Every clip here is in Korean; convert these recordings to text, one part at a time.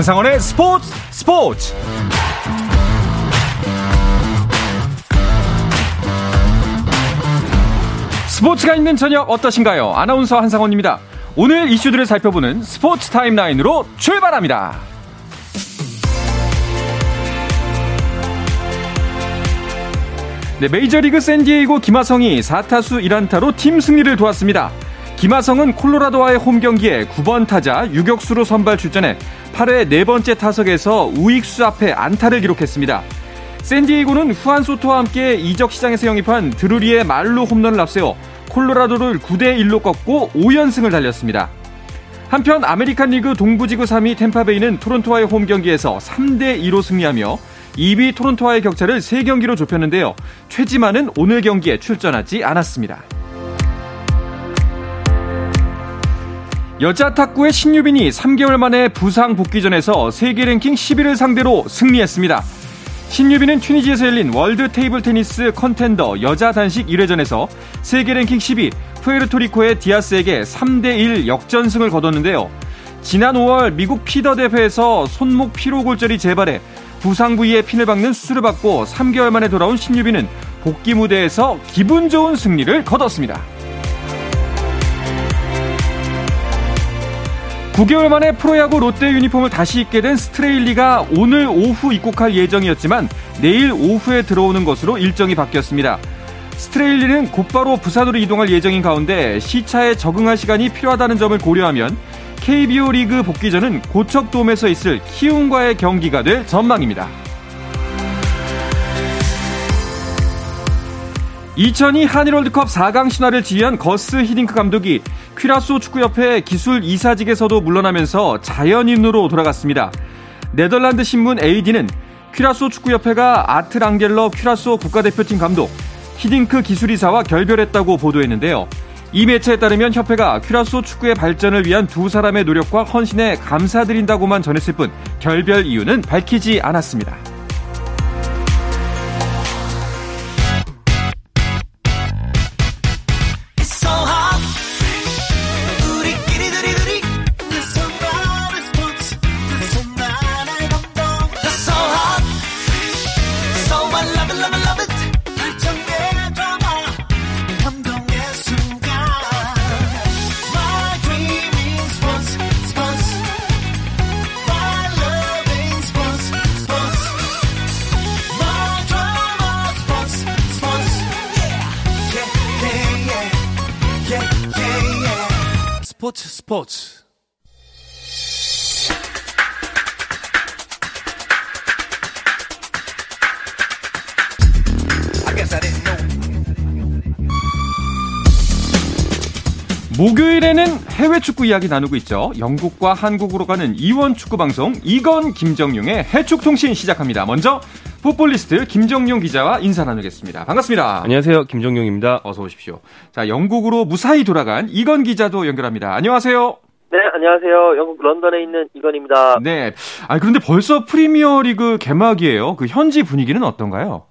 한상원의 스포츠 스포츠 스포츠가 있는 저녁 어떠신가요? 아나운서 한상원입니다. 오늘 이슈들을 살펴보는 스포츠 타임라인으로 출발합니다. 네, 메이저리그 샌디에이고 김하성이 4타수 1안타로 팀 승리를 도왔습니다. 김하성은 콜로라도와의 홈 경기에 9번 타자 유격수로 선발 출전해 8회 네 번째 타석에서 우익수 앞에 안타를 기록했습니다. 샌디에이고는 후안 소토와 함께 이적 시장에서 영입한 드루리의 말로 홈런을 앞세워 콜로라도를 9대 1로 꺾고 5연승을 달렸습니다. 한편 아메리칸 리그 동부지구 3위 템파베이는 토론토와의 홈 경기에서 3대 2로 승리하며 2위 토론토와의 격차를 3경기로 좁혔는데요. 최지만은 오늘 경기에 출전하지 않았습니다. 여자 탁구의 신유빈이 3개월 만에 부상 복귀전에서 세계 랭킹 11을 상대로 승리했습니다. 신유빈은 튀니지에서 열린 월드 테이블 테니스 컨텐더 여자 단식 1회전에서 세계 랭킹 10위 푸에르토리코의 디아스에게 3대1 역전승을 거뒀는데요. 지난 5월 미국 피더 대회에서 손목 피로 골절이 재발해 부상 부위에 핀을 박는 수술을 받고 3개월 만에 돌아온 신유빈은 복귀 무대에서 기분 좋은 승리를 거뒀습니다. 9개월 만에 프로야구 롯데 유니폼을 다시 입게 된 스트레일리가 오늘 오후 입국할 예정이었지만 내일 오후에 들어오는 것으로 일정이 바뀌었습니다. 스트레일리는 곧바로 부산으로 이동할 예정인 가운데 시차에 적응할 시간이 필요하다는 점을 고려하면 KBO 리그 복귀전은 고척돔에서 있을 키움과의 경기가 될 전망입니다. 2002 한일월드컵 4강 신화를 지휘한 거스 히딩크 감독이 퀴라소 축구협회 기술 이사직에서도 물러나면서 자연인으로 돌아갔습니다. 네덜란드 신문 AD는 퀴라소 축구협회가 아트 랑겔러 퀴라소 국가대표팀 감독, 히딩크 기술이사와 결별했다고 보도했는데요. 이 매체에 따르면 협회가 퀴라소 축구의 발전을 위한 두 사람의 노력과 헌신에 감사드린다고만 전했을 뿐 결별 이유는 밝히지 않았습니다. 스포츠 목요일에는 해외 축구 이야기 나누고 있죠. 영국과 한국으로 가는 이원 축구 방송 이건 김정용의 해축 통신 시작합니다. 먼저 풋볼리스트 김정용 기자와 인사 나누겠습니다. 반갑습니다. 안녕하세요. 김정용입니다. 어서 오십시오. 자, 영국으로 무사히 돌아간 이건 기자도 연결합니다. 안녕하세요. 네, 안녕하세요. 영국 런던에 있는 이건입니다. 네. 아, 그런데 벌써 프리미어 리그 개막이에요. 그 현지 분위기는 어떤가요?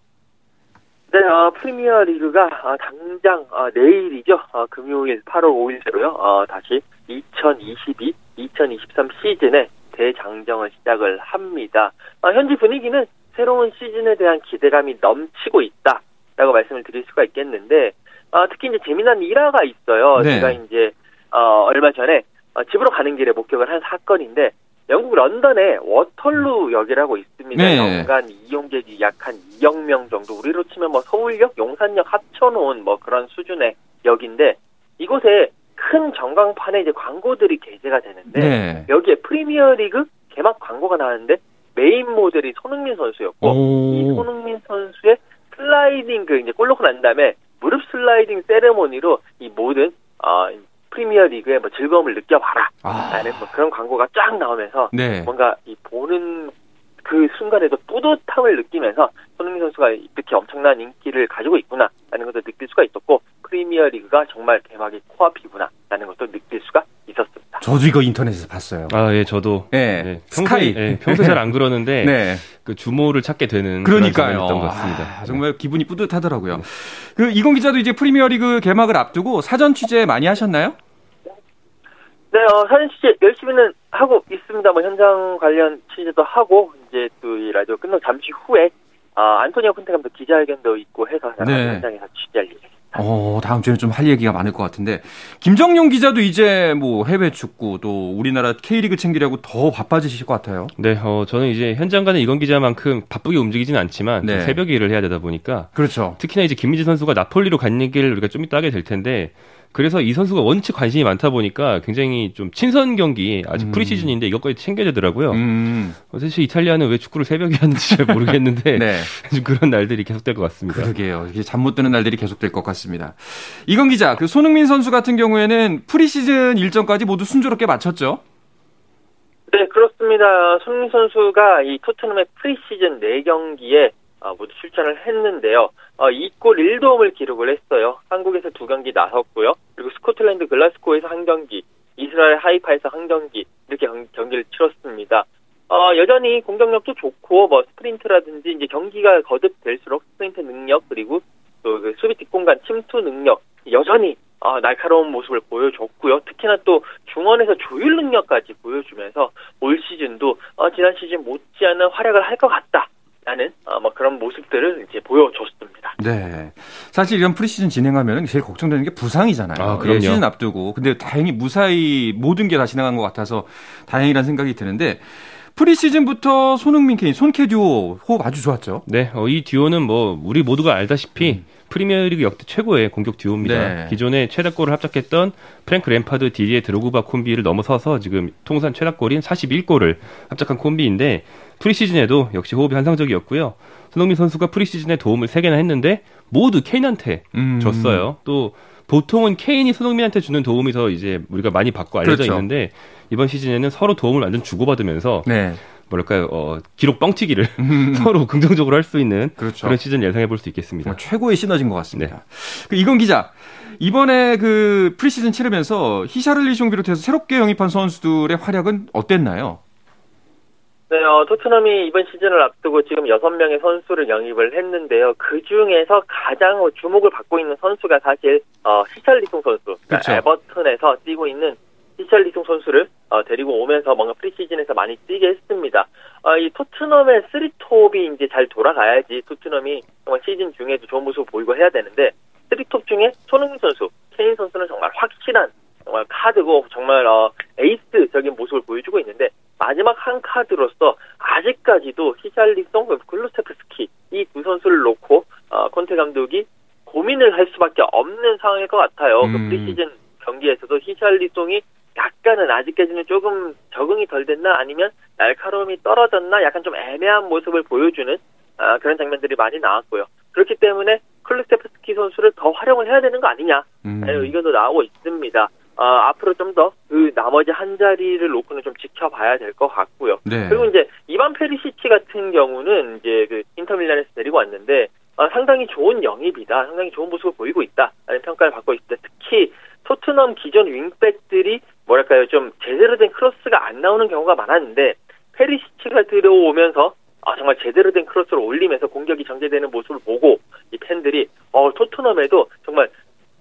네, 어, 프리미어 리그가 어, 당장 어, 내일이죠. 어, 금요일 8월 5일째로요. 어, 다시 2022, 2023 시즌에 대장정을 시작을 합니다. 어, 현지 분위기는 새로운 시즌에 대한 기대감이 넘치고 있다라고 말씀을 드릴 수가 있겠는데 어, 특히 이제 재미난 일화가 있어요. 네. 제가 이제 어, 얼마 전에 어, 집으로 가는 길에 목격을 한 사건인데 영국 런던에 워털루 역이라고 있습니다. 네. 연간 이용객이 약 한 2억 명 정도. 우리로 치면 뭐 서울역, 용산역 합쳐놓은 뭐 그런 수준의 역인데 이곳에 큰 전광판에 이제 광고들이 게재가 되는데 네. 여기에 프리미어리그 개막 광고가 나왔는데 메인 모델이 손흥민 선수였고 오. 이 손흥민 선수의 슬라이딩 그 이제 골 넣고 난 다음에 무릎 슬라이딩 세레모니로 이 모든 어 프리미어 리그의 뭐 즐거움을 느껴봐라 아. 라는 뭐 그런 광고가 쫙 나오면서 네. 뭔가 이 보는 그 순간에도 뿌듯함을 느끼면서 손흥민 선수가 이렇게 엄청난 인기를 가지고 있구나라는 것도 느낄 수가 있었고 프리미어 리그가 정말 개막의 코앞이구나라는 것도 느낄 수가 있었습니다. 저도 이거 인터넷에서 봤어요. 아, 예, 저도. 네. 네, 스카이. 평소에, 예, 평소에 잘 안 그러는데 네. 그 주모를 찾게 되는 그런 그러니까요. 장면이었던 것 같습니다. 네. 아, 정말 기분이 뿌듯하더라고요. 그 이건 기자도 이제 프리미어 리그 개막을 앞두고 사전 취재 많이 하셨나요? 네, 어, 사진 취재 열심히는 하고 있습니다. 뭐 현장 관련 취재도 하고 이제 또 이 라디오 끝나고 잠시 후에 아, 안토니오 콘테 감독 기자회견도 있고 해서 네. 현장에서 취재할 예정입니다. 어, 다음 주에 좀할 얘기가 많을 것 같은데 김정용 기자도 이제 뭐 해외 축구 또 우리나라 K리그 챙기려고 더 바빠지실 것 같아요. 네, 어, 저는 이제 현장 가는 이건 기자만큼 바쁘게 움직이지는 않지만 네. 새벽에 일을 해야 되다 보니까 그렇죠. 특히나 이제 김민재 선수가 나폴리로 간 얘기를 우리가 좀 이따 하게 될 텐데 그래서 이 선수가 원체 관심이 많다 보니까 굉장히 좀 친선 경기 아직 음. 프리시즌인데 이것까지 챙겨야 되더라고요. 음, 어, 사실 이탈리아는 왜 축구를 새벽에 하는지 잘 모르겠는데 네. 좀 그런 날들이 계속될 것 같습니다. 그러게요. 이게 잠 못 드는 날들이 계속될 것 같습니다. 이건 기자, 그 손흥민 선수 같은 경우에는 프리시즌 일정까지 모두 순조롭게 마쳤죠? 네, 그렇습니다. 손흥민 선수가 이 토트넘의 프리시즌 4경기에 어, 모두 출전을 했는데요. 어, 2골 1도움을 기록을 했어요. 한국에서 두 경기 나섰고요. 그리고 스코틀랜드 글래스고에서 한 경기, 이스라엘 하이파에서 한 경기 이렇게 경, 경기를 치렀습니다. 어, 여전히 공격력도 좋고 뭐 스프린트라든지 이제 경기가 거듭될수록 스프린트 능력 그리고 또 그 수비 뒷공간 침투 능력 여전히 어, 날카로운 모습을 보여줬고요. 특히나 또 중원에서 조율 능력까지 보여주면서 올 시즌도 어, 지난 시즌 못지않은 활약을 할 것 같다라는 어, 뭐 그런 모습들을 이제 보여줬습니다. 네. 사실 이런 프리시즌 진행하면 제일 걱정되는 게 부상이잖아요. 아, 그럼요. 예, 시즌 앞두고. 근데 다행히 무사히 모든 게 다 지나간 것 같아서 다행이라는 생각이 드는데 프리시즌부터 손흥민 케인, 손케 듀오 호흡 아주 좋았죠. 네, 어, 이 듀오는 뭐 우리 모두가 알다시피 프리미어리그 역대 최고의 공격 듀오입니다. 음. 네. 기존에 최다골을 합작했던 프랭크 램파드, 디디에 드로그바 콤비를 넘어서서 지금 통산 최다골인 41골을 합작한 콤비인데 프리시즌에도 역시 호흡이 환상적이었고요. 손흥민 선수가 프리시즌에 도움을 3개나 했는데 모두 케인한테 음. 줬어요. 또 보통은 케인이 손흥민한테 주는 도움이 더 이제 우리가 많이 받고 알려져 그렇죠. 있는데 이번 시즌에는 서로 도움을 완전 주고받으면서 네. 뭐랄까요, 어, 기록 뻥튀기를 음. 서로 긍정적으로 할 수 있는 그렇죠. 그런 시즌 예상해 볼 수 있겠습니다. 정말 최고의 시너지인 것 같습니다. 네. 그 이건 기자, 이번에 그 프리시즌 치르면서 히샤를리숑 비롯해서 새롭게 영입한 선수들의 활약은 어땠나요? 네, 어, 토트넘이 이번 시즌을 앞두고 지금 6명의 선수를 영입을 했는데요. 그 중에서 가장 주목을 받고 있는 선수가 사실, 어, 히샬리송 선수. 그러니까 그렇죠. 에버튼에서 뛰고 있는 히샬리송 선수를 어, 데리고 오면서 뭔가 프리시즌에서 많이 뛰게 했습니다. 어, 이 토트넘의 쓰리톱이 이제 잘 돌아가야지 토트넘이 정말 시즌 중에도 좋은 모습을 보이고 해야 되는데, 쓰리톱 중에 손흥민 선수, 케인 선수는 정말 확실한 정말 카드고 정말 어, 에이스적인 모습을 보여주고 있는데 마지막 한 카드로서 아직까지도 히샬리송, 클루세프스키 이 두 선수를 놓고 어, 콘테 감독이 고민을 할 수밖에 없는 상황일 것 같아요. 음. 그 프리시즌 경기에서도 히샬리송이 약간은 아직까지는 조금 적응이 덜 됐나 아니면 날카로움이 떨어졌나 약간 좀 애매한 모습을 보여주는 아, 그런 장면들이 많이 나왔고요. 그렇기 때문에 클루세프스키 선수를 더 활용을 해야 되는 거 아니냐 음. 라는 의견도 나오고 있습니다. 어, 앞으로 좀 더 그 나머지 한 자리를 놓고는 좀 지켜봐야 될 것 같고요. 네. 그리고 이제 이반 페리시치 같은 경우는 이제 그 인터밀란에서 데리고 왔는데 어, 상당히 좋은 영입이다, 상당히 좋은 모습을 보이고 있다라는 평가를 받고 있습니다. 특히 토트넘 기존 윙백들이 뭐랄까요 좀 제대로 된 크로스가 안 나오는 경우가 많았는데 페리시치가 들어오면서 아, 정말 제대로 된 크로스를 올리면서 공격이 전개되는 모습을 보고 이 팬들이 어, 토트넘에도 정말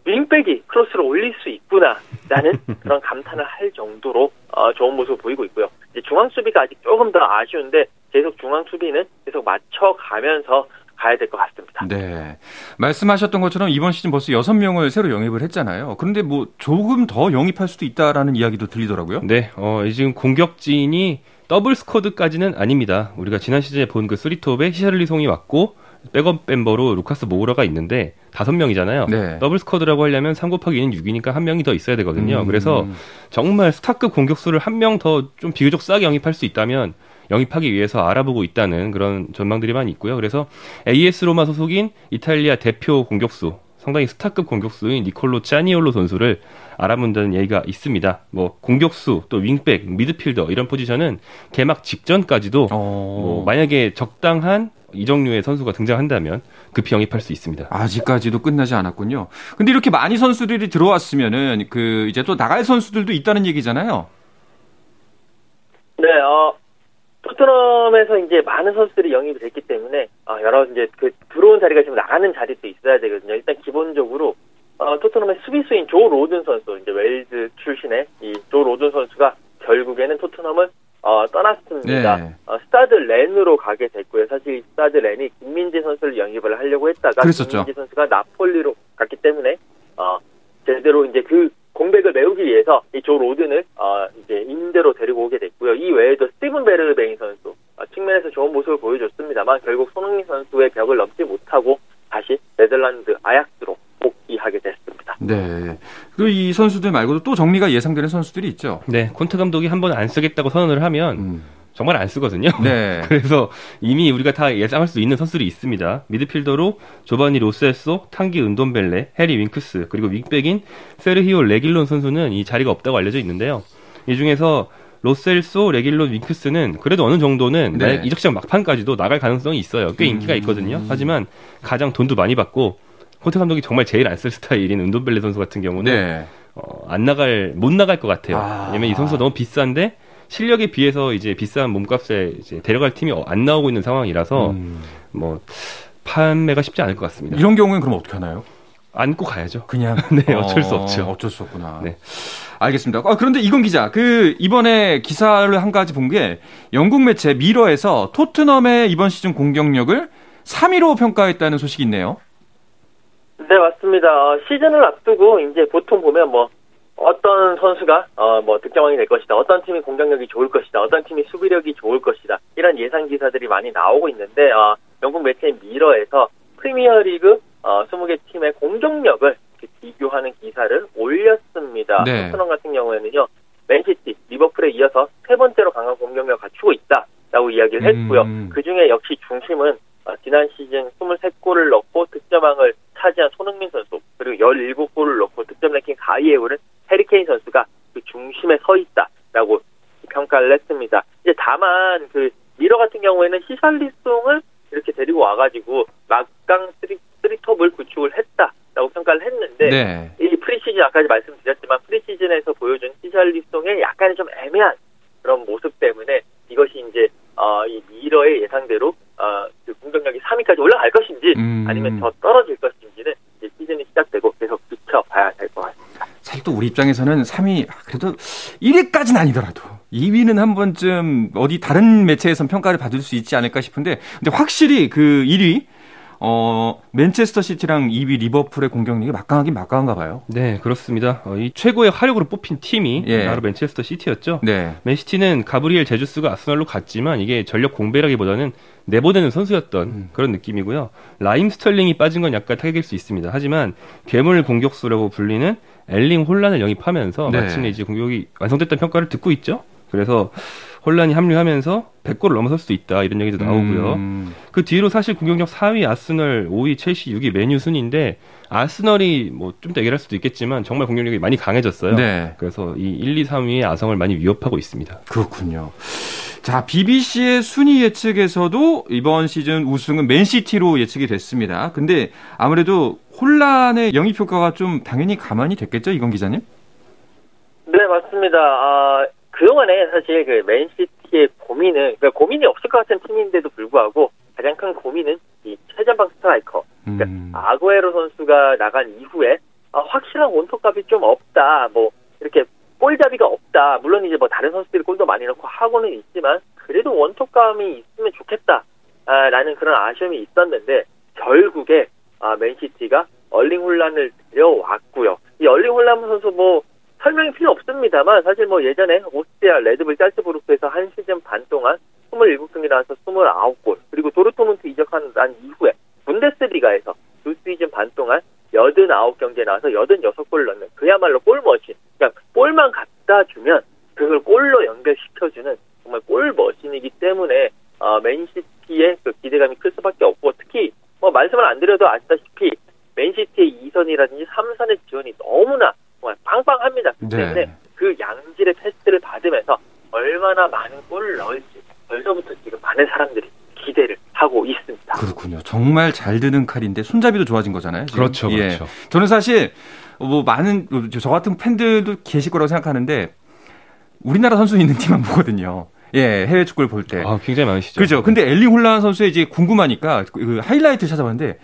윙백이 크로스를 올릴 수 있구나 라는 그런 감탄을 할 정도로 어, 좋은 모습을 보이고 있고요. 이제 중앙 수비가 아직 조금 더 아쉬운데 계속 중앙 수비는 계속 맞춰가면서 가야 될 것 같습니다. 네. 말씀하셨던 것처럼 이번 시즌 벌써 6명을 새로 영입을 했잖아요. 그런데 뭐 조금 더 영입할 수도 있다라는 이야기도 들리더라고요. 네, 어, 이 지금 공격진이 더블 스쿼드까지는 아닙니다. 우리가 지난 시즌에 본 그 쓰리톱에 히샬리송이 왔고 백업 멤버로 루카스 모우라가 있는데 다섯 명이잖아요. 네. 더블 스쿼드라고 하려면 3 곱하기 2는 6이니까 한 명이 더 있어야 되거든요. 음. 그래서 정말 스타급 공격수를 한 명 더 좀 비교적 싸게 영입할 수 있다면 영입하기 위해서 알아보고 있다는 그런 전망들이 많이 있고요. 그래서 AS 로마 소속인 이탈리아 대표 공격수 상당히 스타급 공격수인 니콜로 짜니올로 선수를 알아본다는 얘기가 있습니다. 뭐 공격수 또 윙백, 미드필더 이런 포지션은 개막 직전까지도 어. 뭐 만약에 적당한 이 종류의 선수가 등장한다면 급히 영입할 수 있습니다. 아직까지도 끝나지 않았군요. 근데 이렇게 많이 선수들이 들어왔으면은 그 이제 또 나갈 선수들도 있다는 얘기잖아요. 네, 어, 토트넘에서 이제 많은 선수들이 영입이 됐기 때문에 어, 여러 이제 그 들어온 자리가 지금 나가는 자리도 있어야 되거든요. 일단 기본적으로 어, 어, 토트넘의 수비수인 조 로든 선수, 이제 웨일즈 출신의 이 조 로든 선수가 결국에는 토트넘을 어, 떠났습니다. 네. 어, 스타드 렌으로 가게 됐고요. 사실 이 스타드 렌이 김민재 선수를 영입을 하려고 했다가 그랬었죠. 김민재 선수가 나폴리로 갔기 때문에 어, 제대로 이제 그 공백을 메우기 위해서 이 조 로든을 어, 이제 임대로 데리고 오게 됐고요. 이 외에도 스티븐 베르베인 선수 어, 측면에서 좋은 모습을 보여줬습니다만 결국 손흥민 선수의 벽을 넘지 못하고 다시 네덜란드 아약스로 복귀하게 됐습니다. 네. 그리고 이 선수들 말고도 또 정리가 예상되는 선수들이 있죠. 네, 콘테 감독이 한 번 안 쓰겠다고 선언을 하면 음. 정말 안 쓰거든요. 네. 그래서 이미 우리가 다 예상할 수 있는 선수들이 있습니다. 미드필더로 조바니 로셀소, 탕기 은돈벨레, 해리 윙크스, 그리고 윙백인 세르히오 레길론 선수는 이 자리가 없다고 알려져 있는데요. 이 중에서 로셀소, 레길론, 윙크스는 그래도 어느 정도는 네. 만약 이적 시장 막판까지도 나갈 가능성이 있어요. 꽤 인기가 음. 있거든요. 하지만 가장 돈도 많이 받고 콘테 감독이 정말 제일 안 쓸 스타일인 은돈벨레 선수 같은 경우는 네. 어, 안 나갈 못 나갈 것 같아요. 아. 왜냐면 이 선수가 너무 비싼데 실력에 비해서 이제 비싼 몸값에 이제 데려갈 팀이 어, 안 나오고 있는 상황이라서 음. 뭐 판매가 쉽지 않을 것 같습니다. 이런 경우에는 그럼 어떻게 하나요? 안고 가야죠. 그냥 네, 어쩔 수 없죠. 어쩔 수 없구나. 네. 알겠습니다. 아, 그런데 이건 기자, 그 이번에 기사를 한 가지 본 게 영국 매체 미러에서 토트넘의 이번 시즌 공격력을 3위로 평가했다는 소식이 있네요. 네, 맞습니다. 어, 시즌을 앞두고 이제 보통 보면 뭐 어떤 선수가 어, 뭐 득점왕이 될 것이다. 어떤 팀이 공격력이 좋을 것이다. 어떤 팀이 수비력이 좋을 것이다. 이런 예상 기사들이 많이 나오고 있는데 어, 영국 매체인 미러에서 프리미어리그 어, 20개 팀의 공격력을 비교하는 기사를 올렸습니다. 네. 토트넘 같은 경우에는요. 맨시티, 리버풀에 이어서 세 번째로 강한 공격력을 갖추고 있다라고 이야기를 했고요. 음. 그 중에 역시 중심은 어, 지난 시즌 23골을 넣고 득점왕을 차지한 손흥민 선수 그리고 17골을 넣고 득점 랭킹 4위에 오른 해리 케인 선수가 그 중심에 서 있다라고 평가를 했습니다. 이제 다만 그 미러 같은 경우에는 히샬리송을 이렇게 데리고 와가지고 막강 쓰리, 쓰리톱을 구축을 했다라고 평가를 했는데 네. 이 프리시즌 아까 말씀드렸지만 프리시즌에서 보여준 히샬리송의 약간의 좀 애매한 그런 모습 때문에 이것이 이제 어, 이 미러의 예상대로 어, 그 공격력이 3위까지 올라갈 것인지 음. 아니면 더 떨어질 것인지는 이제 시즌이 시작되고 계속 지켜봐야 될 것 같습니다. 사실 또 우리 입장에서는 3위, 아, 그래도 1위까지는 아니더라도 2위는 한 번쯤 어디 다른 매체에선 평가를 받을 수 있지 않을까 싶은데, 근데 확실히 그 1위, 어, 맨체스터 시티랑 2위 리버풀의 공격력이 막강하긴 막강한가 봐요. 네, 그렇습니다. 어, 이 최고의 화력으로 뽑힌 팀이 예. 바로 맨체스터 시티였죠. 네. 맨시티는 가브리엘 제주스가 아스널로 갔지만 이게 전력 공백이라기보다는 내보내는 선수였던 음. 그런 느낌이고요. 라힘 스털링이 빠진 건 약간 타격일 수 있습니다. 하지만 괴물 공격수라고 불리는 엘링 홀란을 영입하면서 네. 마침내 이제 공격이 완성됐다는 평가를 듣고 있죠. 그래서 홀란이 합류하면서 100골을 넘어설 수도 있다 이런 얘기도 나오고요. 음, 그 뒤로 사실 공격력 4위 아스널, 5위 첼시, 6위 맨유 순인데 아스널이 뭐 좀 더 얘기할 수도 있겠지만 정말 공격력이 많이 강해졌어요. 네. 그래서 이 1, 2, 3위의 아성을 많이 위협하고 있습니다. 그렇군요. 자, BBC의 순위 예측에서도 이번 시즌 우승은 맨시티로 예측이 됐습니다. 근데 아무래도 혼란의 영입 효과가 좀 당연히 가만히 됐겠죠, 이건 기자님? 네, 맞습니다. 아, 그동안에 사실 그 맨시티의 고민은, 그러니까 고민이 없을 것 같은 팀인데도 불구하고 가장 큰 고민은 이 최전방 스트라이커. 그러니까 음. 아구에로 선수가 나간 이후에 아, 확실한 원톱감이 좀 없다. 뭐 이렇게 골잡이가 없다. 물론 이제 뭐 다른 선수들이 골도 많이 넣고 하고는 있지만 그래도 원톱감이 있으면 좋겠다. 아, 라는 그런 아쉬움이 있었는데 결국에 아, 맨시티가 얼링 홀란을 들여왔고요. 이 얼링 홀란 선수 뭐 설명이 필요 없습니다만 사실 뭐 예전에 오스트리아 레드불 짤츠부르크에서 한 시즌 반 동안 27승이 나와서 29골 그리고 도르트문트 이적한 난 이후에 분데스리가에서 두 시즌 반 동안 89경기에 나와서 86골을 넣는 그야말로 골머신. 그러니까 볼만 갖다 주면 그걸 골로 연결시켜주는 정말 골머신이기 때문에 어, 맨시티의 그 기대감이 클 수밖에 없고 특히 뭐 말씀을 안 드려도 아시다시피 맨시티의 2선이라든지 3선의 지원이 너무나 빵빵합니다. 그 때문에 네. 그 양질의 패스를 받으면서 얼마나 많은 골을 넣을지 벌써부터 지금 많은 사람들이 기대를 하고 있습니다. 그렇군요. 정말 잘 드는 칼인데 손잡이도 좋아진 거잖아요. 지금. 그렇죠, 예. 그렇죠. 저는 사실 뭐 많은 저 같은 팬들도 계실 거라고 생각하는데 우리나라 선수 있는 팀만 보거든요. 예, 해외 축구를 볼 때. 아, 굉장히 많으시죠. 그죠. 근데 엘링 홀란 선수의 이제 궁금하니까 그 하이라이트 찾아봤는데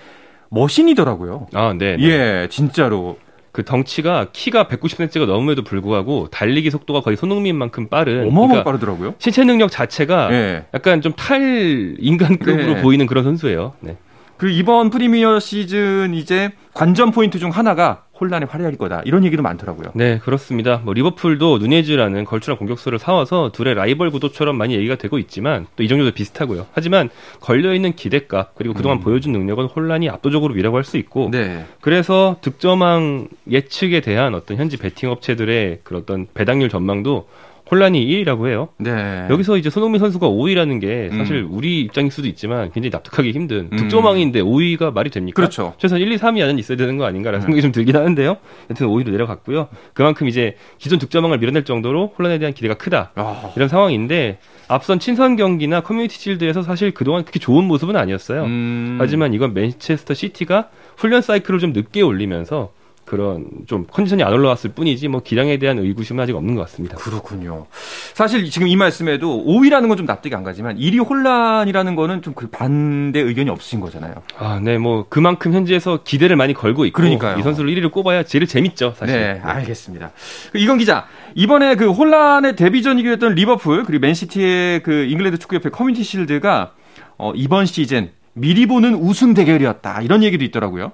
머신이더라고요. 아, 네. 네. 예, 진짜로. 그 덩치가 키가 190cm가 넘음에도 불구하고 달리기 속도가 거의 손흥민만큼 빠른 어마어마하게 그러니까 빠르더라고요. 신체 능력 자체가 네. 약간 좀 탈 인간급으로 네. 보이는 그런 선수예요. 네. 그 이번 프리미어 시즌 이제 관전 포인트 중 하나가 홀란의 활약일 거다. 이런 얘기도 많더라고요. 네, 그렇습니다. 뭐 리버풀도 누네즈라는 걸출한 공격수를 사와서 둘의 라이벌 구도처럼 많이 얘기가 되고 있지만 또 이적료도 비슷하고요. 하지만 걸려 있는 기대값 그리고 그동안 보여준 능력은 홀란이 압도적으로 위라고 할 수 있고 음. 네. 그래서 득점왕 예측에 대한 어떤 현지 베팅 업체들의 그런 어떤 배당률 전망도 홀란이 1위라고 해요. 네. 여기서 이제 손흥민 선수가 5위라는 게 사실 음. 우리 입장일 수도 있지만 굉장히 납득하기 힘든 음. 득점왕인데 5위가 말이 됩니까? 그렇죠. 최소한 1, 2, 3위 안에 있어야 되는 거 아닌가라는 네. 생각이 좀 들긴 하는데요. 여튼 5위로 내려갔고요. 그만큼 이제 기존 득점왕을 밀어낼 정도로 홀란에 대한 기대가 크다. 아, 이런 상황인데 앞선 친선 경기나 커뮤니티 실드에서 사실 그동안 그렇게 좋은 모습은 아니었어요. 음. 하지만 이건 맨체스터 시티가 훈련 사이클을 좀 늦게 올리면서 그런 좀 컨디션이 안 올라왔을 뿐이지 뭐 기량에 대한 의구심은 아직 없는 것 같습니다. 그렇군요. 사실 지금 이 말씀에도 5위라는 건 좀 납득이 안 가지만 1위 홀란이라는 거는 좀 그 반대 의견이 없으신 거잖아요. 아, 네, 뭐 그만큼 현지에서 기대를 많이 걸고 있고 그러니까요. 이 선수를 1위를 꼽아야 제일 재밌죠, 사실. 네, 알겠습니다. 그 이건 기자, 이번에 그 홀란의 데뷔전이기도 했던 리버풀 그리고 맨시티의 그 잉글랜드 축구협회 커뮤니티 실드가 어, 이번 시즌 미리 보는 우승 대결이었다 이런 얘기도 있더라고요.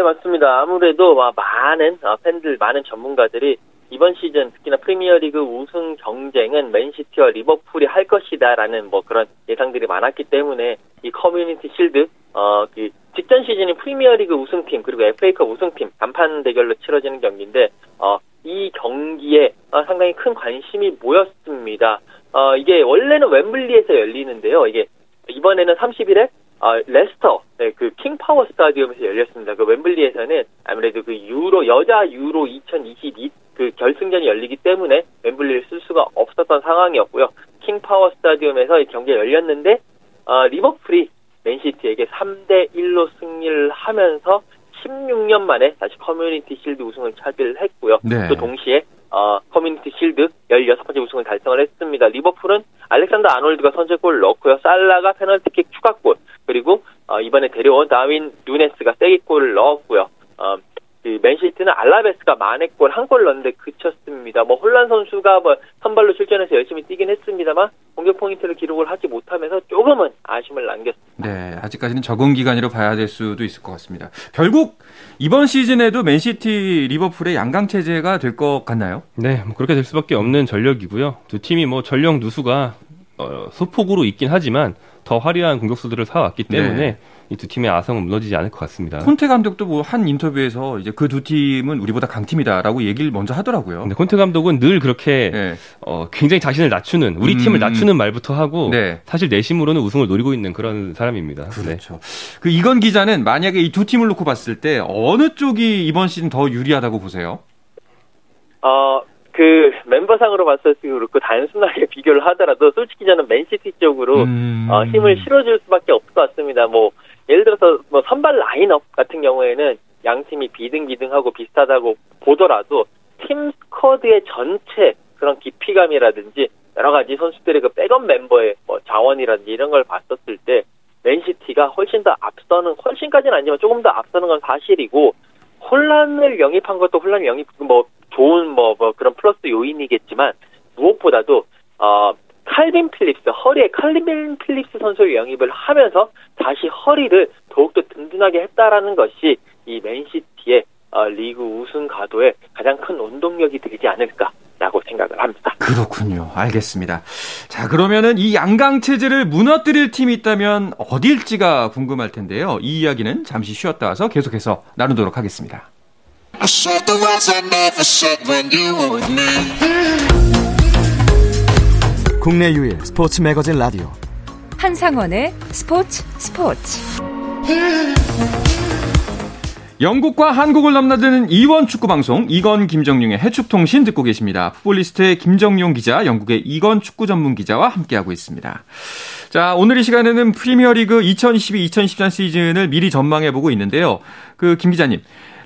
네, 맞습니다. 아무래도 막 많은 어, 팬들, 많은 전문가들이 이번 시즌 특히나 프리미어리그 우승 경쟁은 맨시티와 리버풀이 할 것이다라는 뭐 그런 예상들이 많았기 때문에 이 커뮤니티 실드 어 그 직전 시즌인 프리미어리그 우승팀 그리고 FA컵 우승팀 간 단판 대결로 치러지는 경기인데 어이 경기에 어, 상당히 큰 관심이 모였습니다. 어 이게 원래는 웸블리에서 열리는데요. 이게 이번에는 30일에 어, 레스터, 네, 그 킹파워 스타디움에서 열렸습니다. 그 웸블리에서는 아무래도 그 유로, 여자 유로 2022 그 결승전이 열리기 때문에 웸블리를 쓸 수가 없었던 상황이었고요. 킹파워 스타디움에서 이 경기가 열렸는데, 어, 리버풀이 맨시티에게 3대 1로 승리를 하면서 16년 만에 다시 커뮤니티 실드 우승을 차지를 했고요. 네. 또 동시에 어, 커뮤니티 실드 16번째 우승을 달성을 했습니다. 리버풀은 알렉산더 아놀드가 선제골을 넣고요. 살라가 페널티킥 추가골 그리고 어, 이번에 데려온 다윈 누네스가 쐐기골을 넣었고요. 어, 그 맨시티는 알바레스가 만회골 한 골 넣는데 그쳤습니다. 뭐 홀란 선수가 뭐 선발로 출전해서 열심히 뛰긴 했습니다만 공격 포인트를 기록을 하지 못하면서 조금은 아쉬움을 남겼습니다. 네, 아직까지는 적응 기간이라 봐야 될 수도 있을 것 같습니다. 결국 이번 시즌에도 맨시티 리버풀의 양강 체제가 될 것 같나요? 네, 뭐 그렇게 될 수밖에 없는 전력이고요. 두 팀이 뭐 전력 누수가 어, 소폭으로 있긴 하지만 더 화려한 공격수들을 사왔기 때문에 네. 이 두 팀의 아성은 무너지지 않을 것 같습니다. 콘테 감독도 뭐 한 인터뷰에서 이제 그 두 팀은 우리보다 강팀이다라고 얘기를 먼저 하더라고요. 근데 콘테 감독은 늘 그렇게 네. 어, 굉장히 자신을 낮추는 우리 음. 팀을 낮추는 말부터 하고 네. 사실 내심으로는 우승을 노리고 있는 그런 사람입니다. 네. 그렇죠. 그 이건 기자는 만약에 이 두 팀을 놓고 봤을 때 어느 쪽이 이번 시즌 더 유리하다고 보세요? 어, 그 멤버상으로 봤을 때 그렇고 단순하게 비교를 하더라도 솔직히 저는 맨시티 쪽으로 음. 어, 힘을 실어줄 수밖에 없을 것 같습니다. 뭐 예를 들어서 뭐 선발 라인업 같은 경우에는 양 팀이 비등비등하고 비슷하다고 보더라도 팀 스쿼드의 전체 그런 깊이감이라든지 여러 가지 선수들의 그 백업 멤버의 뭐 자원이라든지 이런 걸 봤었을 때 맨시티가 훨씬 더 앞서는 훨씬까지는 아니지만 조금 더 앞서는 건 사실이고 홀란을 영입한 것도 홀란 영입 뭐 좋은 뭐, 뭐 그런 플러스 요인이겠지만 무엇보다도 어 칼빈 필립스 허리에 칼빈 필립스 선수를 영입을 하면서 다시 허리를 더욱더 든든하게 했다라는 것이 이 맨시티의 어, 리그 우승 가도에 가장 큰 원동력이 되지 않을까 라고 생각을 합니다. 그렇군요. 알겠습니다. 자, 그러면은 이 양강 체제를 무너뜨릴 팀이 있다면 어딜지가 궁금할 텐데요. 이 이야기는 잠시 쉬었다 와서 계속해서 나누도록 하겠습니다. 국내 유일 스포츠 매거진 라디오 한상원의 스포츠 스포츠 영국과 한국을 넘나드는 이원 축구 방송 이건 김정용의 해축통신 듣고 계십니다. 풋볼리스트의 김정용 기자, 영국의 이건 축구 전문 기자와 함께하고 있습니다. 자, 오늘 이 시간에는 프리미어리그 2022-2023 시즌을 미리 전망해 보고 있는데요. 그 김 기자님,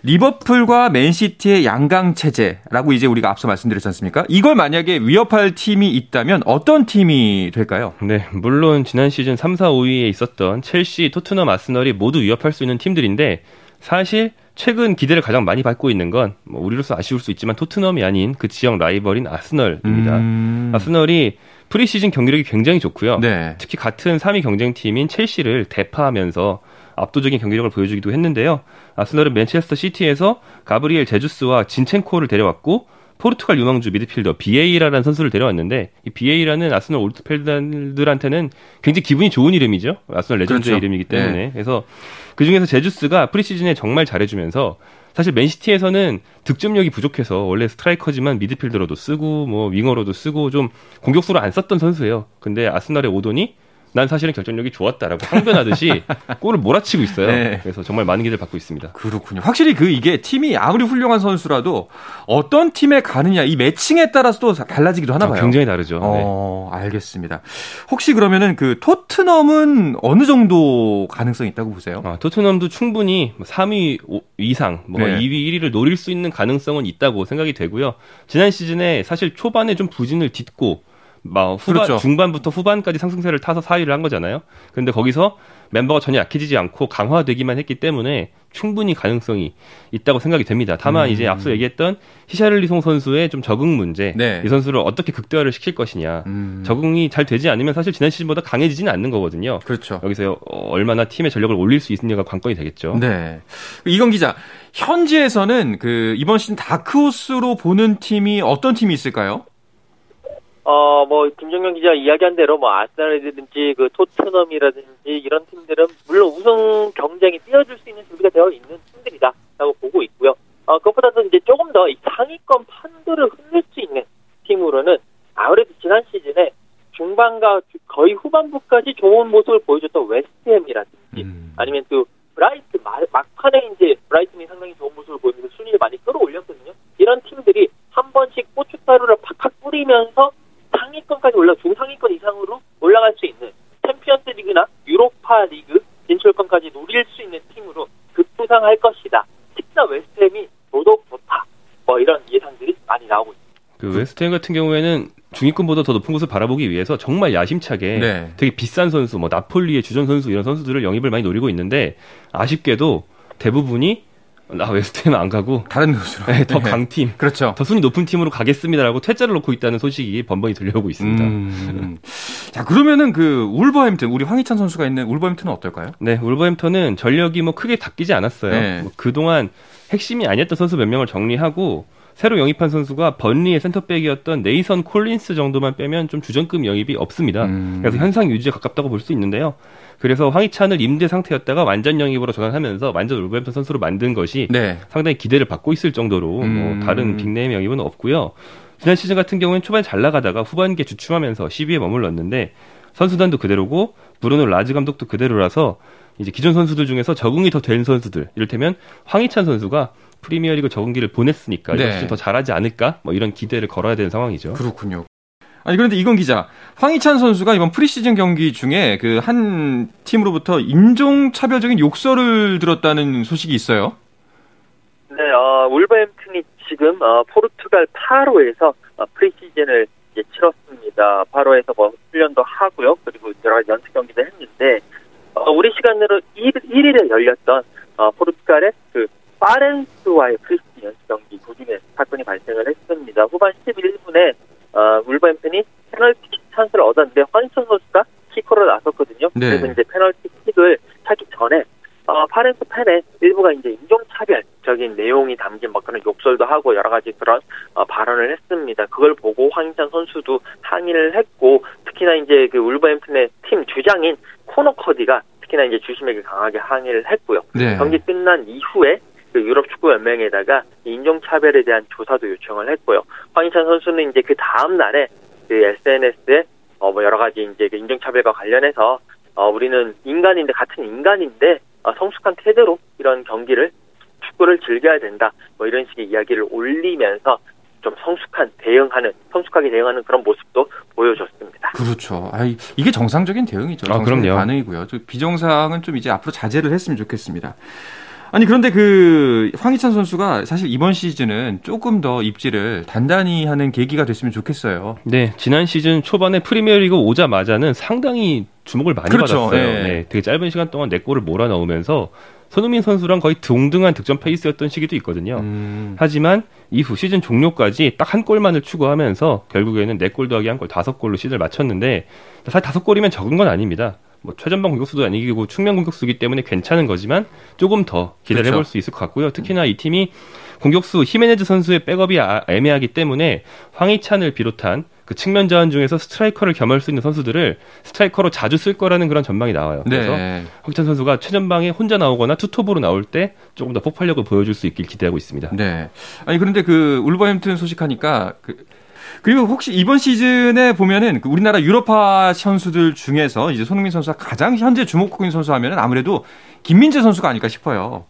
리버풀과 맨시티의 양강 체제라고 이제 우리가 앞서 말씀드렸지 않습니까? 이걸 만약에 위협할 팀이 있다면 어떤 팀이 될까요? 네, 물론 지난 시즌 3, 4, 5위에 있었던 첼시, 토트넘, 아스널이 모두 위협할 수 있는 팀들인데 사실 최근 기대를 가장 많이 받고 있는 건 뭐 우리로서 아쉬울 수 있지만 토트넘이 아닌 그 지역 라이벌인 아스널입니다. 음. 아스널이 프리시즌 경기력이 굉장히 좋고요. 네. 특히 같은 3위 경쟁팀인 첼시를 대파하면서 압도적인 경기력을 보여주기도 했는데요. 아스널은 맨체스터 시티에서 가브리엘 제주스와 진첸코를 데려왔고 포르투갈 유망주 미드필더 비에이라라는 선수를 데려왔는데 이 비에이라는 아스널 올드팬들한테는 굉장히 기분이 좋은 이름이죠. 아스널 레전드의 그렇죠. 이름이기 때문에 그래서 그 중에서 제주스가 프리시즌에 정말 잘해주면서 사실 맨시티에서는 득점력이 부족해서 원래 스트라이커지만 미드필더로도 쓰고 뭐 윙어로도 쓰고 좀 공격수로 안 썼던 선수예요. 근데 아스널에 오더니 난 사실은 결정력이 좋았다라고 항변하듯이 골을 몰아치고 있어요. 네. 그래서 정말 많은 기대를 받고 있습니다. 그렇군요. 확실히 그 이게 팀이 아무리 훌륭한 선수라도 어떤 팀에 가느냐 이 매칭에 따라서도 달라지기도 하나 봐요. 굉장히 다르죠. 네. 어, 알겠습니다. 혹시 그러면은 그 토트넘은 어느 정도 가능성이 있다고 보세요? 아, 토트넘도 충분히 3위 오- 이상, 뭐 네. 2위, 1위를 노릴 수 있는 가능성은 있다고 생각이 되고요. 지난 시즌에 사실 초반에 좀 부진을 딛고 막 후반, 그렇죠. 중반부터 후반까지 상승세를 타서 4위를 한 거잖아요. 근데 거기서 멤버가 전혀 약해지지 않고 강화되기만 했기 때문에 충분히 가능성이 있다고 생각이 됩니다. 다만 음. 이제 앞서 얘기했던 히샤를리송 선수의 좀 적응 문제, 네. 이 선수를 어떻게 극대화를 시킬 것이냐. 음, 적응이 잘 되지 않으면 사실 지난 시즌보다 강해지지는 않는 거거든요. 그렇죠. 여기서 어, 얼마나 팀의 전력을 올릴 수 있느냐가 관건이 되겠죠. 네. 이건 기자, 현지에서는 그 이번 시즌 다크호스로 보는 팀이 어떤 팀이 있을까요? 어, 뭐, 김정현 기자 이야기한 대로, 뭐, 아스날이라든지, 그, 토트넘이라든지, 이런 팀들은, 물론 우승 경쟁이 뛰어줄 수 있는 준비가 되어 있는 팀들이다. 라고 보고 있고요. 어, 그것보다도 이제 조금 더 이 상위권 판도를 흔들 수 있는 팀으로는, 아무래도 지난 시즌에 중반과 거의 후반부까지 좋은 모습을 보여줬던 웨스트햄이라든지, 음. 아니면 또, 브라이트, 마- 막판에 이제, 브라이튼이 상당히 좋은 모습을 보이면서 순위를 많이 끌어올렸거든요. 이런 팀들이 한 번씩 고춧가루를 팍팍 뿌리면서 상위권까지 올라 중상위권 이상으로 올라갈 수 있는 챔피언스 리그나 유로파 리그 진출권까지 노릴 수 있는 팀으로 급부상할 것이다. 특히나 웨스트햄이 더더욱 좋다. 뭐 이런 예상들이 많이 나오고 있습니다. 그 웨스트햄 같은 경우에는 중위권보다 더 높은 곳을 바라보기 위해서 정말 야심차게 네. 되게 비싼 선수, 뭐 나폴리의 주전 선수 이런 선수들을 영입을 많이 노리고 있는데 아쉽게도 대부분이 나 웨스트햄 안 가고 다른 곳으로. 네, 더 네. 강팀, 그렇죠. 더 순위 높은 팀으로 가겠습니다라고 퇴짜를 놓고 있다는 소식이 번번이 들려오고 있습니다. 음. 자, 그러면은 그 울버햄튼, 우리 황희찬 선수가 있는 울버햄튼은 어떨까요? 네, 울버햄턴은 전력이 뭐 크게 바뀌지 않았어요. 네. 뭐 그동안 핵심이 아니었던 선수 몇 명을 정리하고 새로 영입한 선수가 번리의 센터백이었던 네이선 콜린스 정도만 빼면 좀 주전급 영입이 없습니다. 음. 그래서 현상 유지에 가깝다고 볼 수 있는데요. 그래서 황희찬을 임대 상태였다가 완전 영입으로 전환하면서 완전 울버햄턴 선수로 만든 것이 네. 상당히 기대를 받고 있을 정도로 음. 뭐 다른 빅네임 영입은 없고요. 지난 시즌 같은 경우엔 초반에 잘 나가다가 후반기에 주춤하면서 10위에 머물렀는데 선수단도 그대로고 브루노 라즈 감독도 그대로라서 이제 기존 선수들 중에서 적응이 더 된 선수들 이를테면 황희찬 선수가 프리미어리그 적응기를 보냈으니까 네. 이번 시즌 더 잘하지 않을까 뭐 이런 기대를 걸어야 되는 상황이죠. 그렇군요. 아니 그런데 이건 기자, 황희찬 선수가 이번 프리시즌 경기 중에 그 한 팀으로부터 인종 차별적인 욕설을 들었다는 소식이 있어요. 네, 어, 울버햄튼이 지금 어, 포르투갈 파로에서 어, 프리시즌을 이제 치렀습니다. 파로에서 뭐 훈련도 하고요. 그리고 여러 가지 연습 경기도 했는데 어, 우리 시간으로 1, 1일에 열렸던 어, 포르투갈의 그 파렌스와의 프리시즌 연습 경기 도중에 사건이 발생을 했습니다. 후반 11분에 어, 울버햄튼이 페널티킥 찬스를 얻었는데 황희찬 선수가 키커로 나섰거든요. 네. 그래서 이제 페널티킥을 차기 전에 어, 파렌스 팬의 일부가 이제 인종차별적인 내용이 담긴 뭐 그런 욕설도 하고 여러 가지 그런 어, 발언을 했습니다. 그걸 보고 황희찬 선수도 항의를 했고 특히나 이제 그 울버햄튼의 팀 주장인 코너 커디가 특히나 이제 주심에게 강하게 항의를 했고요. 네. 경기 끝난 이후에 그 유럽 축구 연맹에다가 인종 차별에 대한 조사도 요청을 했고요. 황희찬 선수는 이제 그 다음 날에 그 SNS에 어, 뭐 여러 가지 이제 그 인종 차별과 관련해서 어, 우리는 인간인데 같은 인간인데 어, 성숙한 태도로 이런 경기를 축구를 즐겨야 된다. 뭐 이런 식의 이야기를 올리면서 좀 성숙한 대응하는 성숙하게 대응하는 그런 모습도 보여줬습니다. 그렇죠. 아이, 이게 정상적인 대응이죠. 아, 정상적인 그럼요. 반응이고요. 저 비정상은 좀 이제 앞으로 자제를 했으면 좋겠습니다. 아니 그런데 그 황희찬 선수가 사실 이번 시즌은 조금 더 입지를 단단히 하는 계기가 됐으면 좋겠어요. 네, 지난 시즌 초반에 프리미어리그 오자마자는 상당히 주목을 많이 그렇죠. 받았어요. 예. 네, 되게 짧은 시간 동안 네 골을 몰아넣으면서 손흥민 선수랑 거의 동등한 득점 페이스였던 시기도 있거든요. 음. 하지만 이후 시즌 종료까지 딱 한 골만을 추구하면서 결국에는 네 골 더하기 한 골 다섯 골로 시즌을 마쳤는데 사실 다섯 골이면 적은 건 아닙니다. 뭐 최전방 공격수도 아니고 측면 공격수기 때문에 괜찮은 거지만 조금 더 기대를 그렇죠. 해볼 수 있을 것 같고요. 특히나 이 팀이 공격수 히메네즈 선수의 백업이 아- 애매하기 때문에 황희찬을 비롯한 그 측면 자원 중에서 스트라이커를 겸할 수 있는 선수들을 스트라이커로 자주 쓸 거라는 그런 전망이 나와요. 그래서 네. 황희찬 선수가 최전방에 혼자 나오거나 투톱으로 나올 때 조금 더 폭발력을 보여줄 수 있길 기대하고 있습니다. 네. 아니 그런데 그 울버햄튼 소식하니까 그 그리고 혹시 이번 시즌에 보면은 그 우리나라 유럽파 선수들 중에서 이제 손흥민 선수가 가장 현재 주목하고 있는 선수 하면은 아무래도 김민재 선수가 아닐까 싶어요.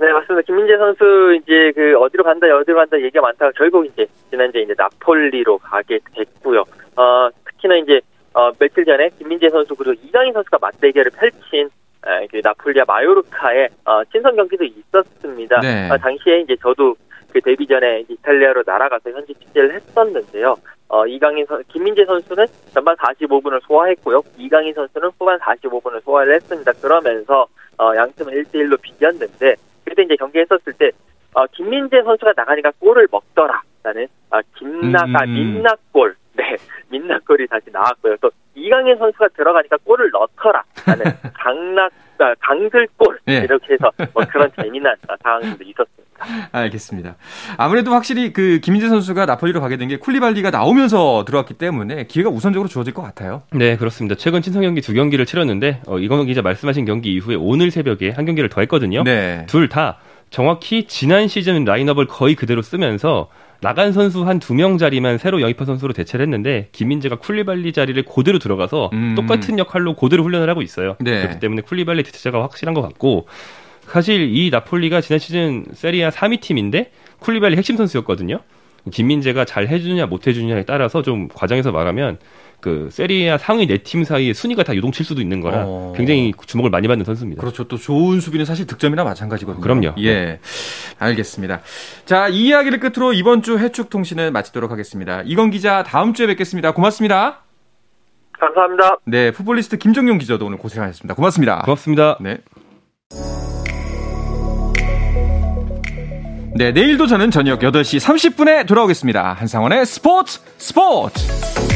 네, 맞습니다. 김민재 선수 이제 그 어디로 간다, 어디로 간다 얘기가 많다가 결국 이제 지난주에 이제 나폴리로 가게 됐고요. 어, 특히나 이제 어, 며칠 전에 김민재 선수 그리고 이강인 선수가 맞대결을 펼친 에, 그 나폴리와 마요르카의 어, 친선 경기도 있었습니다. 네. 어, 당시에 이제 저도 그 데뷔 전에 이탈리아로 날아가서 현지 취재를 했었는데요. 어, 이강인 선, 김민재 선수는 전반 45분을 소화했고요. 이강인 선수는 후반 45분을 소화를 했습니다. 그러면서 어, 양팀은 1대1로 비겼는데 그때 이제 경기했었을 때 어, 김민재 선수가 나가니까 골을 먹더라라는 어, 김나가 음. 민나골 네 민나골이 다시 나왔고요. 또 이강인 선수가 들어가니까 골을 넣더라 라는 강락 아, 강들골 예. 이렇게 해서 뭐 그런 재미난 어, 상황들도 있었습니다. 알겠습니다. 아무래도 확실히 그 김민재 선수가 나폴리로 가게 된 게 쿨리발리가 나오면서 들어왔기 때문에 기회가 우선적으로 주어질 것 같아요. 네, 그렇습니다. 최근 친선 경기 두 경기를 치렀는데 어, 이광호 기자 말씀하신 경기 이후에 오늘 새벽에 한 경기를 더 했거든요. 네. 둘 다 정확히 지난 시즌 라인업을 거의 그대로 쓰면서 나간 선수 한 두 명 자리만 새로 영입한 선수로 대체를 했는데 김민재가 쿨리발리 자리를 그대로 들어가서 음. 똑같은 역할로 그대로 훈련을 하고 있어요. 네. 그렇기 때문에 쿨리발리 대체가 확실한 것 같고 사실 이 나폴리가 지난 시즌 세리아 3위 팀인데 쿨리발리 핵심 선수였거든요. 김민재가 잘 해주냐 못 해주냐에 따라서 좀 과정에서 말하면 그 세리아 상위 네 팀 사이에 순위가 다 유동칠 수도 있는 거라 어. 굉장히 주목을 많이 받는 선수입니다. 그렇죠. 또 좋은 수비는 사실 득점이나 마찬가지거든요. 그럼요. 예. 알겠습니다. 자, 이 이야기를 끝으로 이번 주 해축 통신을 마치도록 하겠습니다. 이건 기자 다음 주에 뵙겠습니다. 고맙습니다. 감사합니다. 네, 풋볼리스트 김정용 기자도 오늘 고생하셨습니다. 고맙습니다. 고맙습니다. 네. 네, 내일도 저는 저녁 8시 30분에 돌아오겠습니다. 한상원의 스포츠 스포츠!